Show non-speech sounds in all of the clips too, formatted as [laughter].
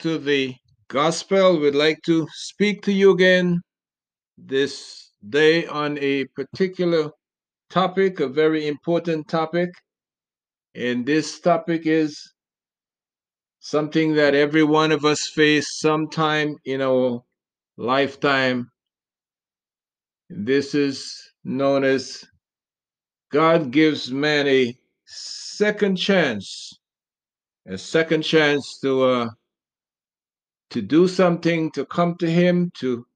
to the gospel. We'd like to speak to you again this day on a particular topic, a very important topic. And this topic is something that every one of us face sometime in our lifetime. This is known as God gives man a second chance, a second chance to uh, to do something, to come to Him, to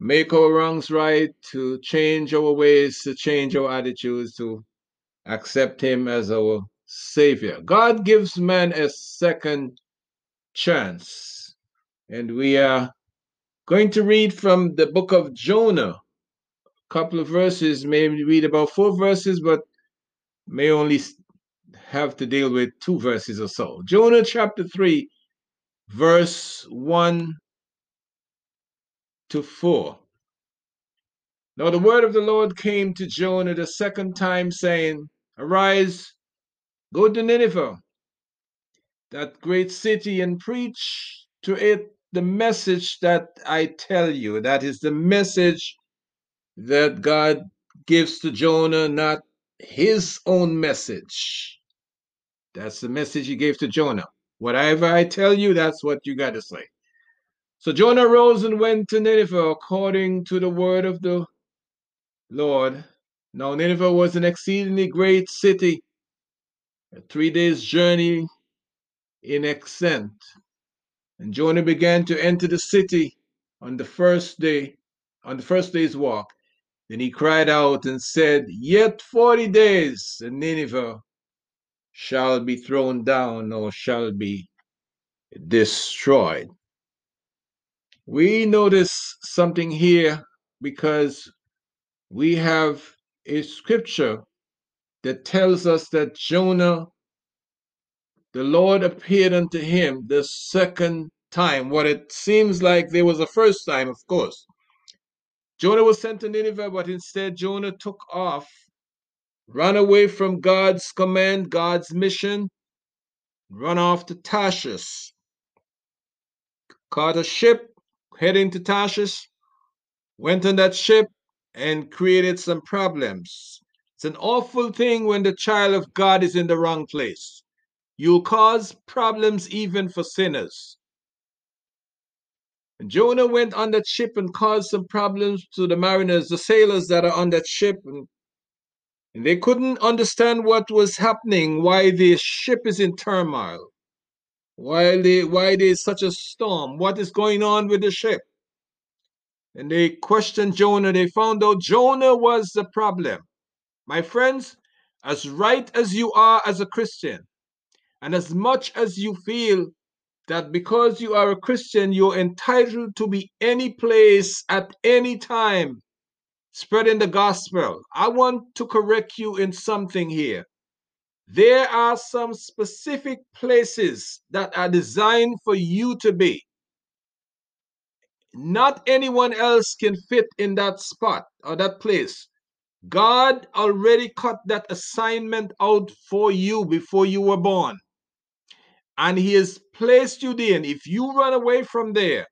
make our wrongs right, to change our ways, to change our attitudes, to accept Him as our Savior. God gives man a second chance. And we are going to read from the book of Jonah. A couple of verses, maybe read about four verses, but may only have to deal with two verses or so. Jonah chapter 3, verse 1 to 4. Now the word of the Lord came to Jonah the second time, saying, Arise, go to Nineveh, that great city, and preach to it the message that I tell you. That is the message that God gives to Jonah, not his own message. That's the message he gave to Jonah. Whatever I tell you, that's what you got to say. So Jonah rose and went to Nineveh according to the word of the Lord. Now Nineveh was an exceedingly great city, a three days' journey in extent. And Jonah began to enter the city on the first day, on the first day's walk. Then he cried out and said, Yet forty days, and Nineveh shall be thrown down or shall be destroyed. We notice something here because we have a scripture that tells us that Jonah, the Lord appeared unto him the second time. What it seems like there was a first time, of course. Jonah was sent to Nineveh, but instead Jonah took off run away from God's command, God's mission, run off to Tarshish. Caught a ship heading to Tarshish, went on that ship and created some problems. It's an awful thing when the child of God is in the wrong place. You'll cause problems even for sinners. And Jonah went on that ship and caused some problems to the mariners, the sailors that are on that ship, and and they couldn't understand what was happening, why the ship is in turmoil, why, they, why there's such a storm, what is going on with the ship. And they questioned Jonah. They found out Jonah was the problem. My friends, as right as you are as a Christian, and as much as you feel that because you are a Christian, you're entitled to be any place at any time spreading the gospel. I want to correct you in something here. There are some specific places that are designed for you to be. Not anyone else can fit in that spot or that place. God already cut that assignment out for you before you were born. And He has placed you there. And if you run away from there,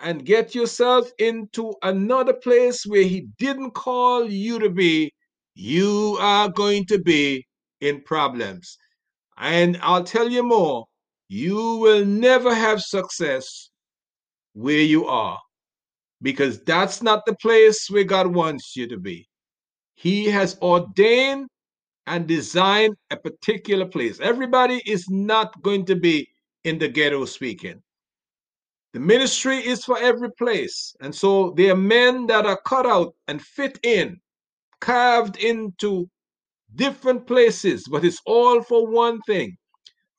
and get yourself into another place where He didn't call you to be, you are going to be in problems. And I'll tell you more you will never have success where you are because that's not the place where God wants you to be. He has ordained and designed a particular place. Everybody is not going to be in the ghetto speaking. The ministry is for every place. And so there are men that are cut out and fit in, carved into different places, but it's all for one thing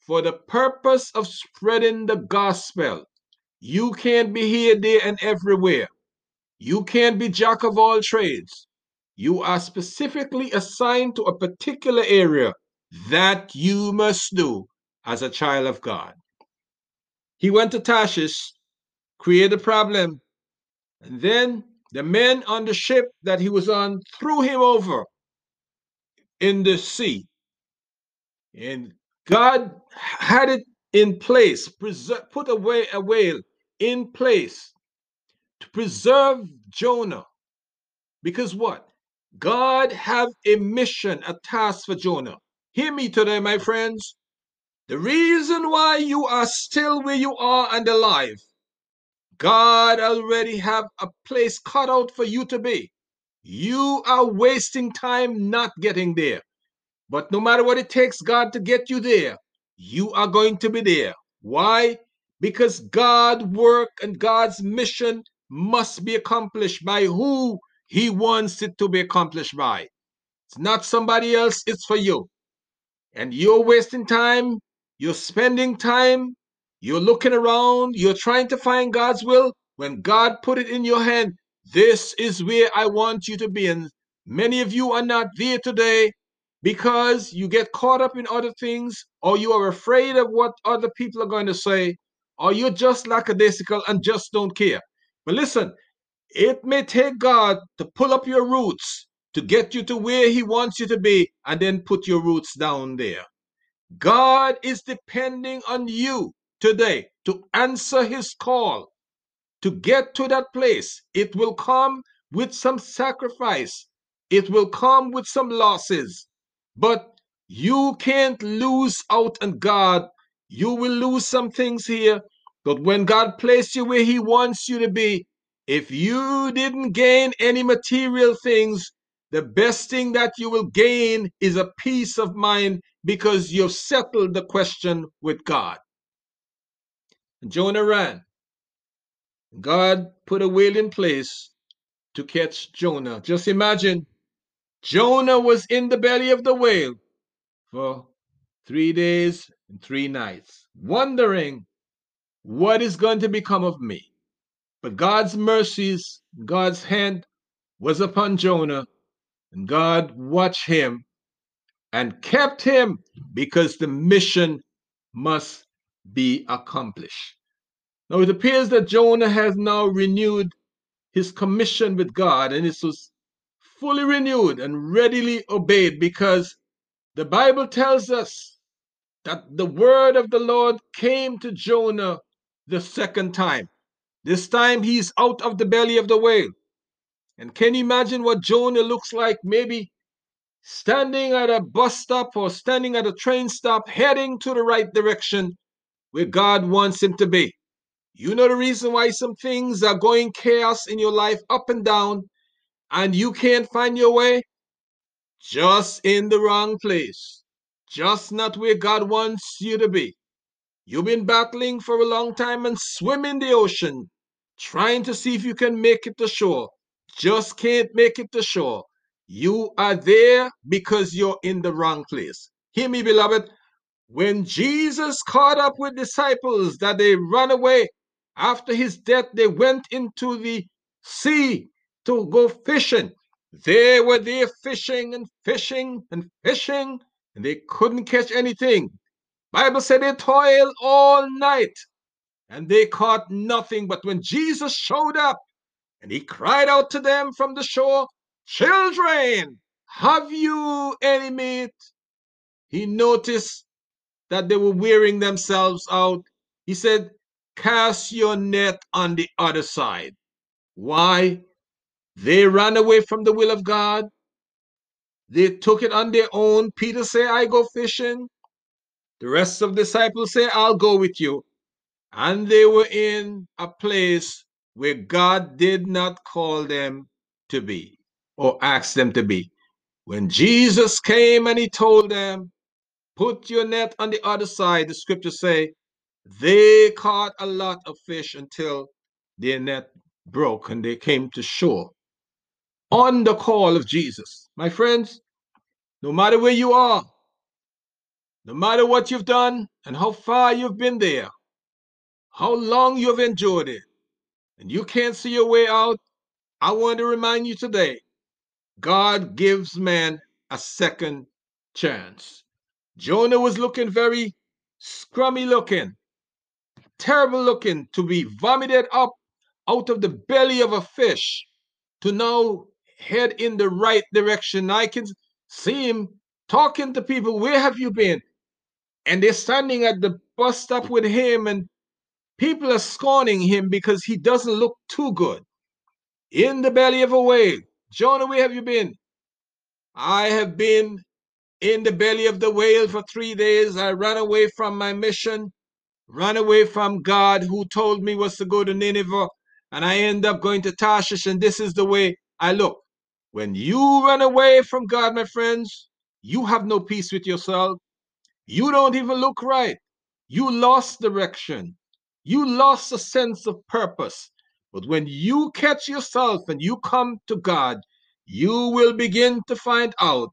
for the purpose of spreading the gospel. You can't be here, there, and everywhere. You can't be jack of all trades. You are specifically assigned to a particular area that you must do as a child of God. He went to Tarshish create a problem. And then the men on the ship that he was on threw him over in the sea. And God had it in place, put away a whale in place to preserve Jonah. Because what? God have a mission, a task for Jonah. Hear me today, my friends. The reason why you are still where you are and alive, God already have a place cut out for you to be. You are wasting time not getting there. But no matter what it takes God to get you there, you are going to be there. Why? Because God's work and God's mission must be accomplished by who He wants it to be accomplished by. It's not somebody else, it's for you. And you're wasting time, you're spending time, you're looking around, you're trying to find God's will. When God put it in your hand, this is where I want you to be. And many of you are not there today because you get caught up in other things, or you are afraid of what other people are going to say, or you're just lackadaisical and just don't care. But listen, it may take God to pull up your roots to get you to where He wants you to be and then put your roots down there. God is depending on you today to answer His call to get to that place. It will come with some sacrifice, it will come with some losses, but you can't lose out on God. You will lose some things here, but when God placed you where He wants you to be, if you didn't gain any material things, the best thing that you will gain is a peace of mind because you've settled the question with God. Jonah ran. God put a whale in place to catch Jonah. Just imagine Jonah was in the belly of the whale for three days and three nights, wondering what is going to become of me. But God's mercies, God's hand was upon Jonah, and God watched him and kept him because the mission must be accomplished. Now it appears that Jonah has now renewed his commission with God and it was fully renewed and readily obeyed because the Bible tells us that the word of the Lord came to Jonah the second time. This time he's out of the belly of the whale. And can you imagine what Jonah looks like? Maybe standing at a bus stop or standing at a train stop, heading to the right direction where God wants him to be. You know the reason why some things are going chaos in your life up and down and you can't find your way? Just in the wrong place. Just not where God wants you to be. You've been battling for a long time and swim in the ocean, trying to see if you can make it to shore. Just can't make it to shore. You are there because you're in the wrong place. Hear me, beloved. When Jesus caught up with disciples that they ran away after his death, they went into the sea to go fishing. They were there fishing and fishing and fishing, and they couldn't catch anything. Bible said they toiled all night and they caught nothing. But when Jesus showed up and he cried out to them from the shore, Children, have you any meat? He noticed that they were wearing themselves out. He said, Cast your net on the other side. Why? They ran away from the will of God. They took it on their own. Peter said, I go fishing. The rest of the disciples say, I'll go with you. And they were in a place where God did not call them to be or ask them to be. When Jesus came and he told them, Put your net on the other side, the scriptures say, they caught a lot of fish until their net broke and they came to shore on the call of Jesus. My friends, no matter where you are, no matter what you've done and how far you've been there, how long you've endured it, and you can't see your way out, I want to remind you today God gives man a second chance. Jonah was looking very scrummy looking, terrible looking to be vomited up out of the belly of a fish to now head in the right direction. I can see him talking to people. Where have you been? and they're standing at the bus stop with him, and people are scorning him because he doesn't look too good. In the belly of a whale. Jonah, where have you been? I have been in the belly of the whale for three days. I ran away from my mission, ran away from God who told me was to go to Nineveh, and I end up going to Tarshish, and this is the way I look. When you run away from God, my friends, you have no peace with yourself. You don't even look right. You lost direction. You lost a sense of purpose. But when you catch yourself and you come to God, you will begin to find out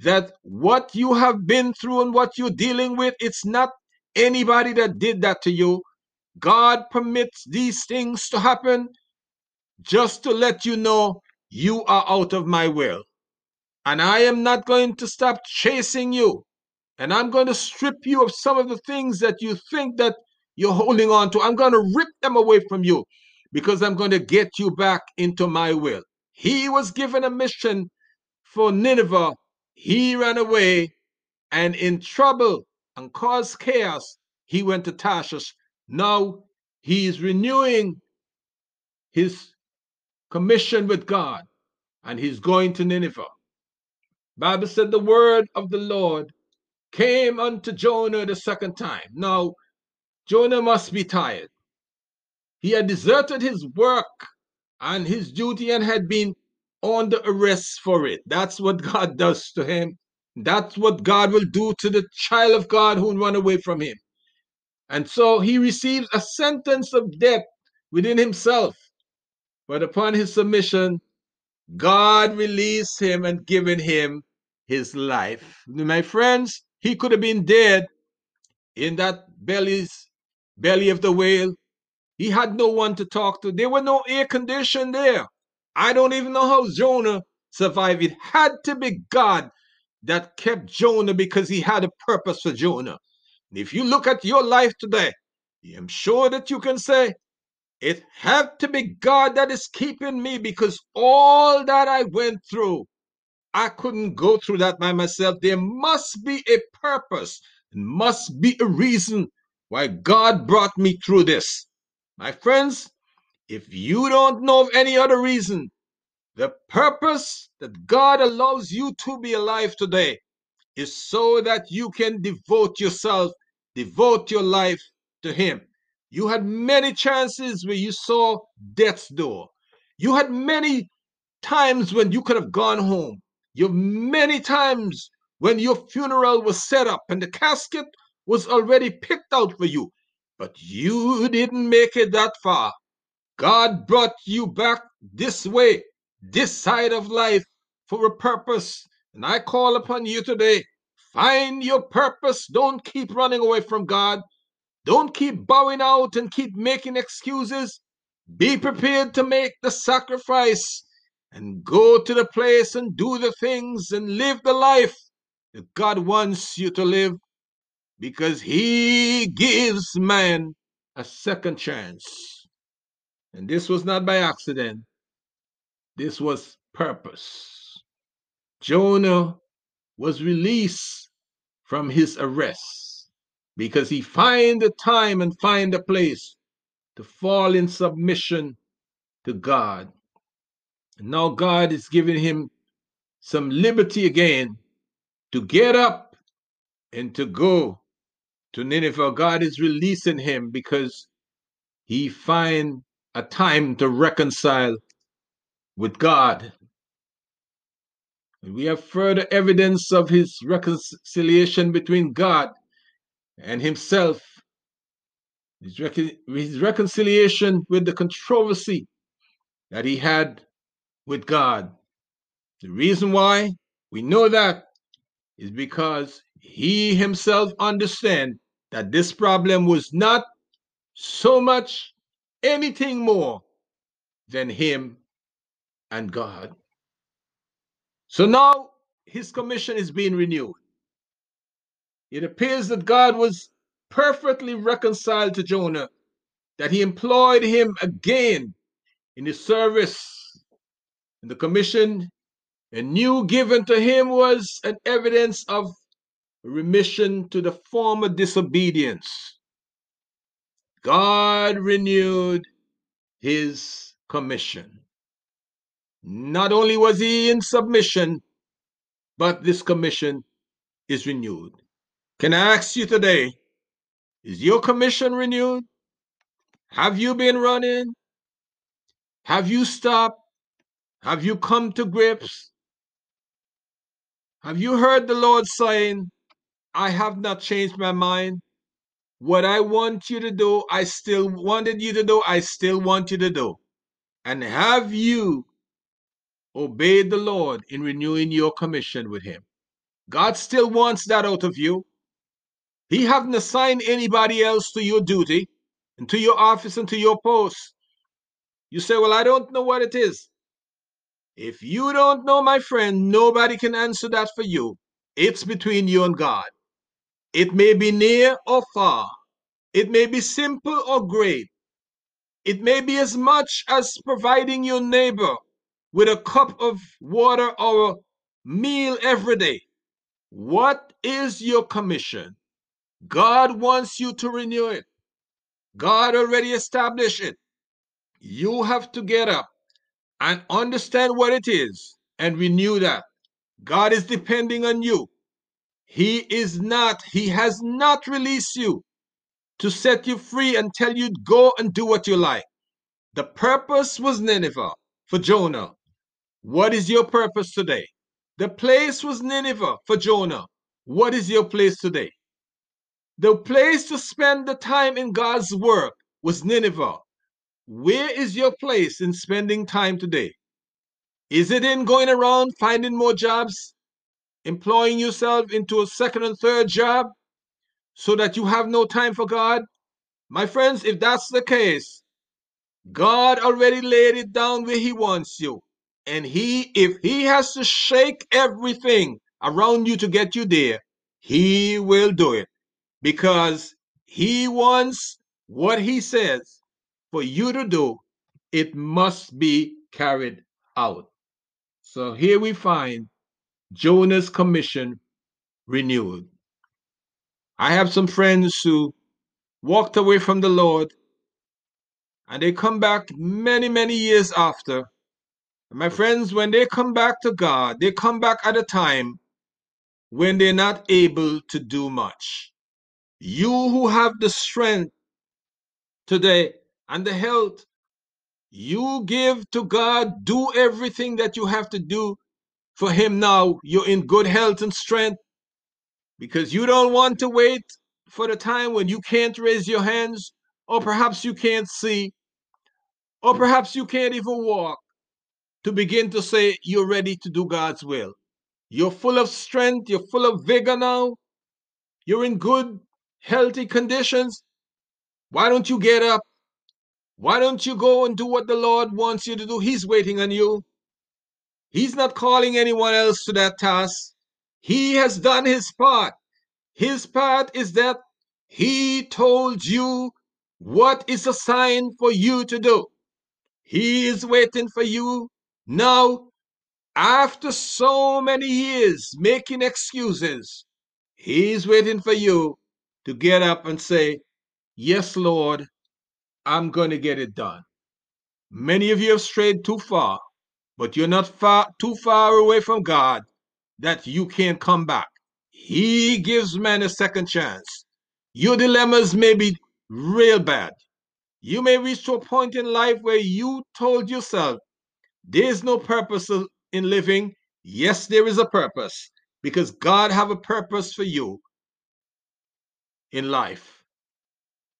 that what you have been through and what you're dealing with, it's not anybody that did that to you. God permits these things to happen just to let you know you are out of my will. And I am not going to stop chasing you. And I'm going to strip you of some of the things that you think that you're holding on to. I'm going to rip them away from you because I'm going to get you back into my will. He was given a mission for Nineveh. He ran away and in trouble and caused chaos, he went to Tarshish. Now he is renewing his commission with God and he's going to Nineveh. Bible said the word of the Lord came unto Jonah the second time. Now Jonah must be tired. He had deserted his work and his duty and had been on the arrest for it. That's what [laughs] God does to him. That's what God will do to the child of God who run away from him. And so he receives a sentence of death within himself. But upon his submission, God released him and given him his life. My friends, he could have been dead in that belly's belly of the whale. He had no one to talk to. There were no air condition there. I don't even know how Jonah survived. It had to be God that kept Jonah because he had a purpose for Jonah. If you look at your life today, I'm sure that you can say, it had to be God that is keeping me because all that I went through, I couldn't go through that by myself. There must be a purpose, and must be a reason why God brought me through this. My friends, if you don't know of any other reason, the purpose that God allows you to be alive today is so that you can devote yourself, devote your life to Him. You had many chances where you saw death's door. You had many times when you could have gone home. You many times when your funeral was set up and the casket was already picked out for you, but you didn't make it that far. God brought you back this way, this side of life for a purpose. And I call upon you today find your purpose. Don't keep running away from God. Don't keep bowing out and keep making excuses. Be prepared to make the sacrifice and go to the place and do the things and live the life that God wants you to live because He gives man a second chance. And this was not by accident, this was purpose. Jonah was released from his arrest because he find a time and find a place to fall in submission to God. And now God is giving him some liberty again to get up and to go to Nineveh. God is releasing him because he find a time to reconcile with God. We have further evidence of his reconciliation between God and himself. His, his reconciliation with the controversy that he had with God. The reason why we know that is because he himself understand that this problem was not so much anything more than him and God. So now his commission is being renewed. It appears that God was perfectly reconciled to Jonah, that he employed him again in his service. And the commission and new given to him was an evidence of remission to the former disobedience, God renewed his commission. Not only was he in submission, but this commission is renewed. Can I ask you today, is your commission renewed? Have you been running? Have you stopped? Have you come to grips? Have you heard the Lord saying, I have not changed my mind? What I want you to do, I still wanted you to do, I still want you to do. And have you obeyed the Lord in renewing your commission with Him? God still wants that out of you. He haven't assigned anybody else to your duty and to your office and to your post. You say, Well, I don't know what it is. If you don't know, my friend, nobody can answer that for you. It's between you and God. It may be near or far. It may be simple or great. It may be as much as providing your neighbor with a cup of water or a meal every day. What is your commission? God wants you to renew it. God already established it. You have to get up and understand what it is and renew that. God is depending on you. He is not, He has not released you to set you free and tell you go and do what you like. The purpose was Nineveh for Jonah. What is your purpose today? The place was Nineveh for Jonah. What is your place today? The place to spend the time in God's work was Nineveh. Where is your place in spending time today? Is it in going around finding more jobs, employing yourself into a second and third job so that you have no time for God? My friends, if that's the case, God already laid it down where He wants you. And He, if He has to shake everything around you to get you there, He will do it because He wants what He says for you to do. It must be carried out. So here we find Jonah's commission renewed. I have some friends who walked away from the Lord and they come back many, many years after. And my friends, when they come back to God, they come back at a time when they're not able to do much. You who have the strength today and the health, you give to God, do everything that you have to do for Him now. You're in good health and strength because you don't want to wait for the time when you can't raise your hands, or perhaps you can't see, or perhaps you can't even walk to begin to say you're ready to do God's will. You're full of strength, you're full of vigor now, you're in good, healthy conditions. Why don't you get up? Why don't you go and do what the Lord wants you to do? He's waiting on you. He's not calling anyone else to that task. He has done his part. His part is that he told you what is assigned for you to do. He is waiting for you now. After so many years making excuses, he's waiting for you to get up and say, Yes, Lord, I'm going to get it done. Many of you have strayed too far, but you're not far too far away from God that you can't come back. He gives man a second chance. Your dilemmas may be real bad. You may reach to a point in life where you told yourself, there's no purpose in living. Yes, there is a purpose because God have a purpose for you in life.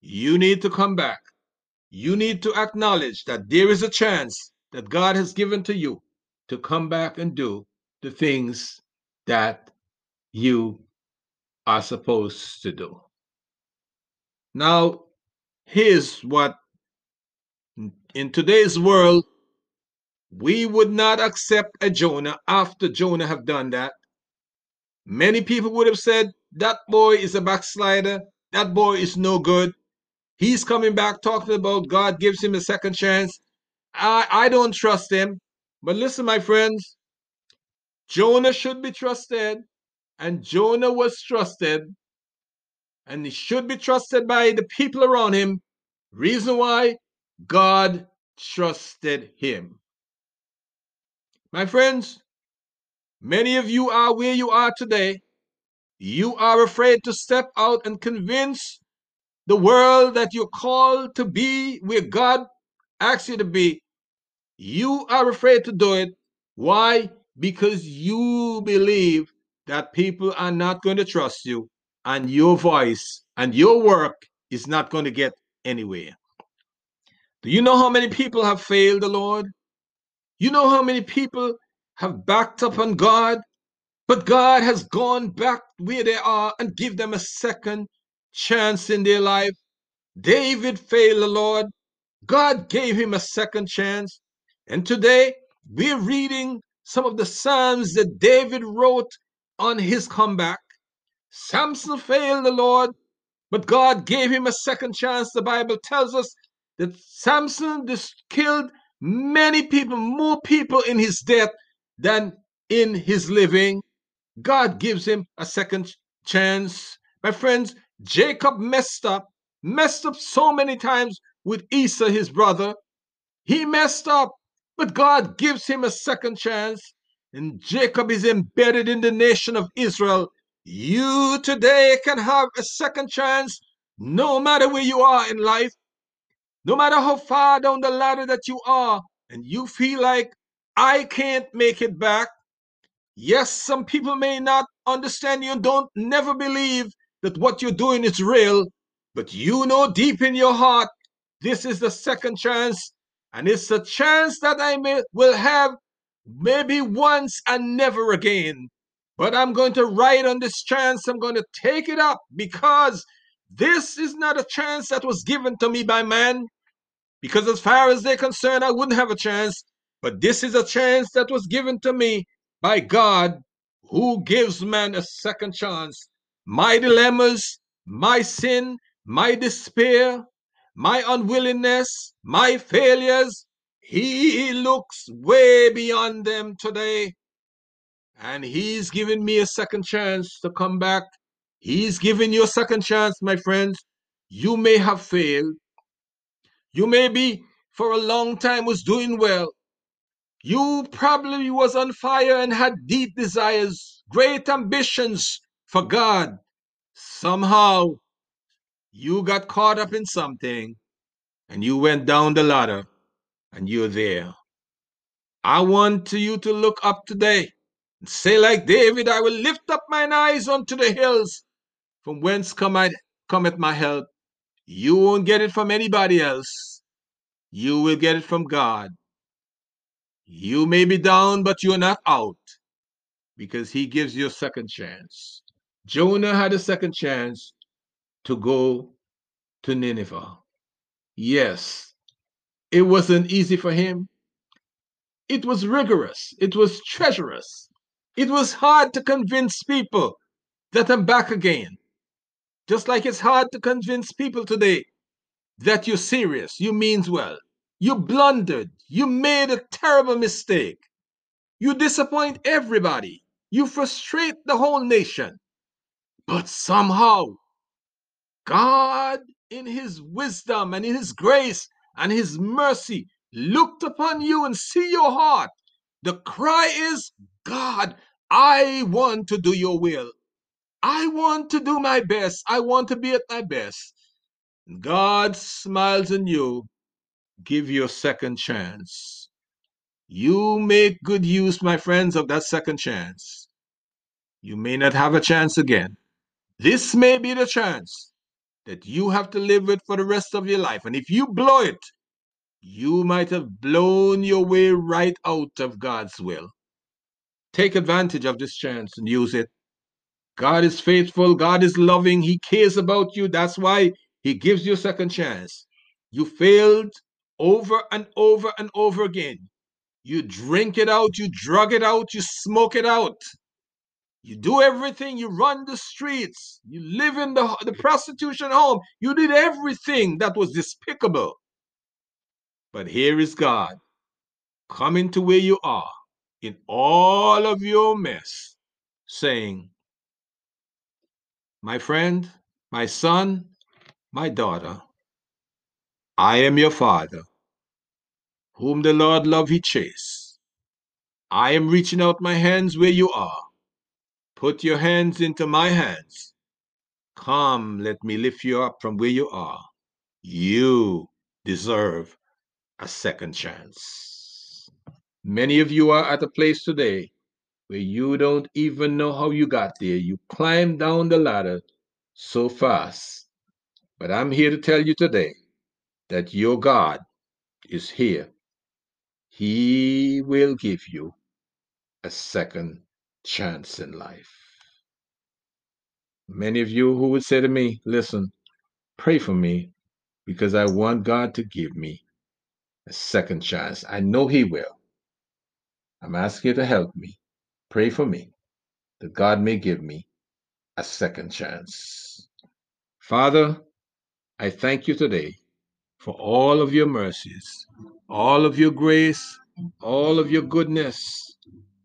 You need to come back. You need to acknowledge that there is a chance that God has given to you to come back and do the things that you are supposed to do. Now, here's what in today's world we would not accept a Jonah after Jonah have done that. Many people would have said that boy is a backslider. That boy is no good. He's coming back talking about God gives him a second chance. I, I don't trust him. But listen, my friends, Jonah should be trusted and Jonah was trusted, and he should be trusted by the people around him. Reason why? God trusted him. My friends, many of you are where you are today. You are afraid to step out and convince the world that you're called to be where God asks you to be. You are afraid to do it. Why? Because you believe that people are not going to trust you and your voice and your work is not going to get anywhere. Do you know how many people have failed the Lord? You know how many people have backed up on God, but God has gone back where they are and give them a second chance in their life. David failed the Lord. God gave him a second chance. And today we're reading some of the Psalms that David wrote on his comeback. Samson failed the Lord, but God gave him a second chance. The Bible tells us that Samson killed many people, more people in his death than in his living. God gives him a second chance. My friends, Jacob messed up, messed up so many times with Esau, his brother. He messed up, but God gives him a second chance. And Jacob is embedded in the nation of Israel. You today can have a second chance no matter where you are in life, no matter how far down the ladder that you are, and you feel like I can't make it back. Yes, some people may not understand you and don't never believe that what you're doing is real, but you know deep in your heart this is the second chance, and it's a chance that I may will have maybe once and never again. But I'm going to ride on this chance. I'm going to take it up because this is not a chance that was given to me by man. Because as far as they're concerned, I wouldn't have a chance. But this is a chance that was given to me by God, who gives man a second chance. My dilemmas, my sin, my despair, my unwillingness, my failures, he looks way beyond them today. And he's giving me a second chance to come back. He's giving you a second chance, my friends. You may have failed. You may be for a long time was doing well. You probably was on fire and had deep desires, great ambitions for God. Somehow you got caught up in something and you went down the ladder and you're there. I want you to look up today and say, like David, I will lift up mine eyes unto the hills, from whence cometh, cometh my help. You won't get it from anybody else. You will get it from God. You may be down, but you're not out because he gives you a second chance. Jonah had a second chance to go to Nineveh. Yes, it wasn't easy for him. It was rigorous. It was treacherous. It was hard to convince people that I'm back again. Just like it's hard to convince people today that you're serious, you means well. You blundered. You made a terrible mistake. You disappoint everybody. You frustrate the whole nation. But somehow, God, in His wisdom and in His grace and His mercy, looked upon you and see your heart. The cry is, God, I want to do your will. I want to do my best. I want to be at my best. God smiles on you, give you a second chance. You make good use, my friends, of that second chance. You may not have a chance again. This may be the chance that you have to live with for the rest of your life. And if you blow it, you might have blown your way right out of God's will. Take advantage of this chance and use it. God is faithful. God is loving. He cares about you. That's why He gives you a second chance. You failed over and over and over again. You drink it out, you drug it out, you smoke it out. You do everything, you run the streets, you live in the, the prostitution home, you did everything that was despicable. But here is God coming to where you are in all of your mess, saying, My friend, my son, my daughter, I am your father, whom the Lord love he chase. I am reaching out my hands where you are. Put your hands into my hands. Come, let me lift you up from where you are. You deserve a second chance. Many of you are at a place today where you don't even know how you got there. You climbed down the ladder so fast. But I'm here to tell you today that your God is here. He will give you a second chance in life. Many of you who would say to me, Listen, pray for me because I want God to give me a second chance. I know He will. I'm asking you to help me. Pray for me that God may give me a second chance. Father, I thank you today for all of your mercies, all of your grace, all of your goodness.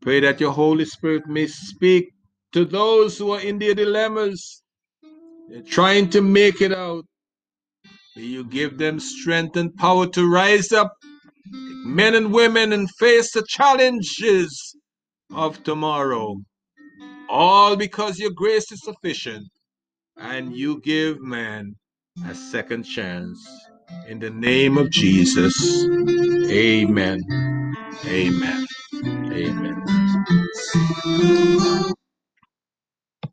Pray that your Holy Spirit may speak to those who are in their dilemmas, They're trying to make it out. May you give them strength and power to rise up, men and women, and face the challenges of tomorrow. All because your grace is sufficient and you give man a second chance. In the name of Jesus, amen. Amen. Amen.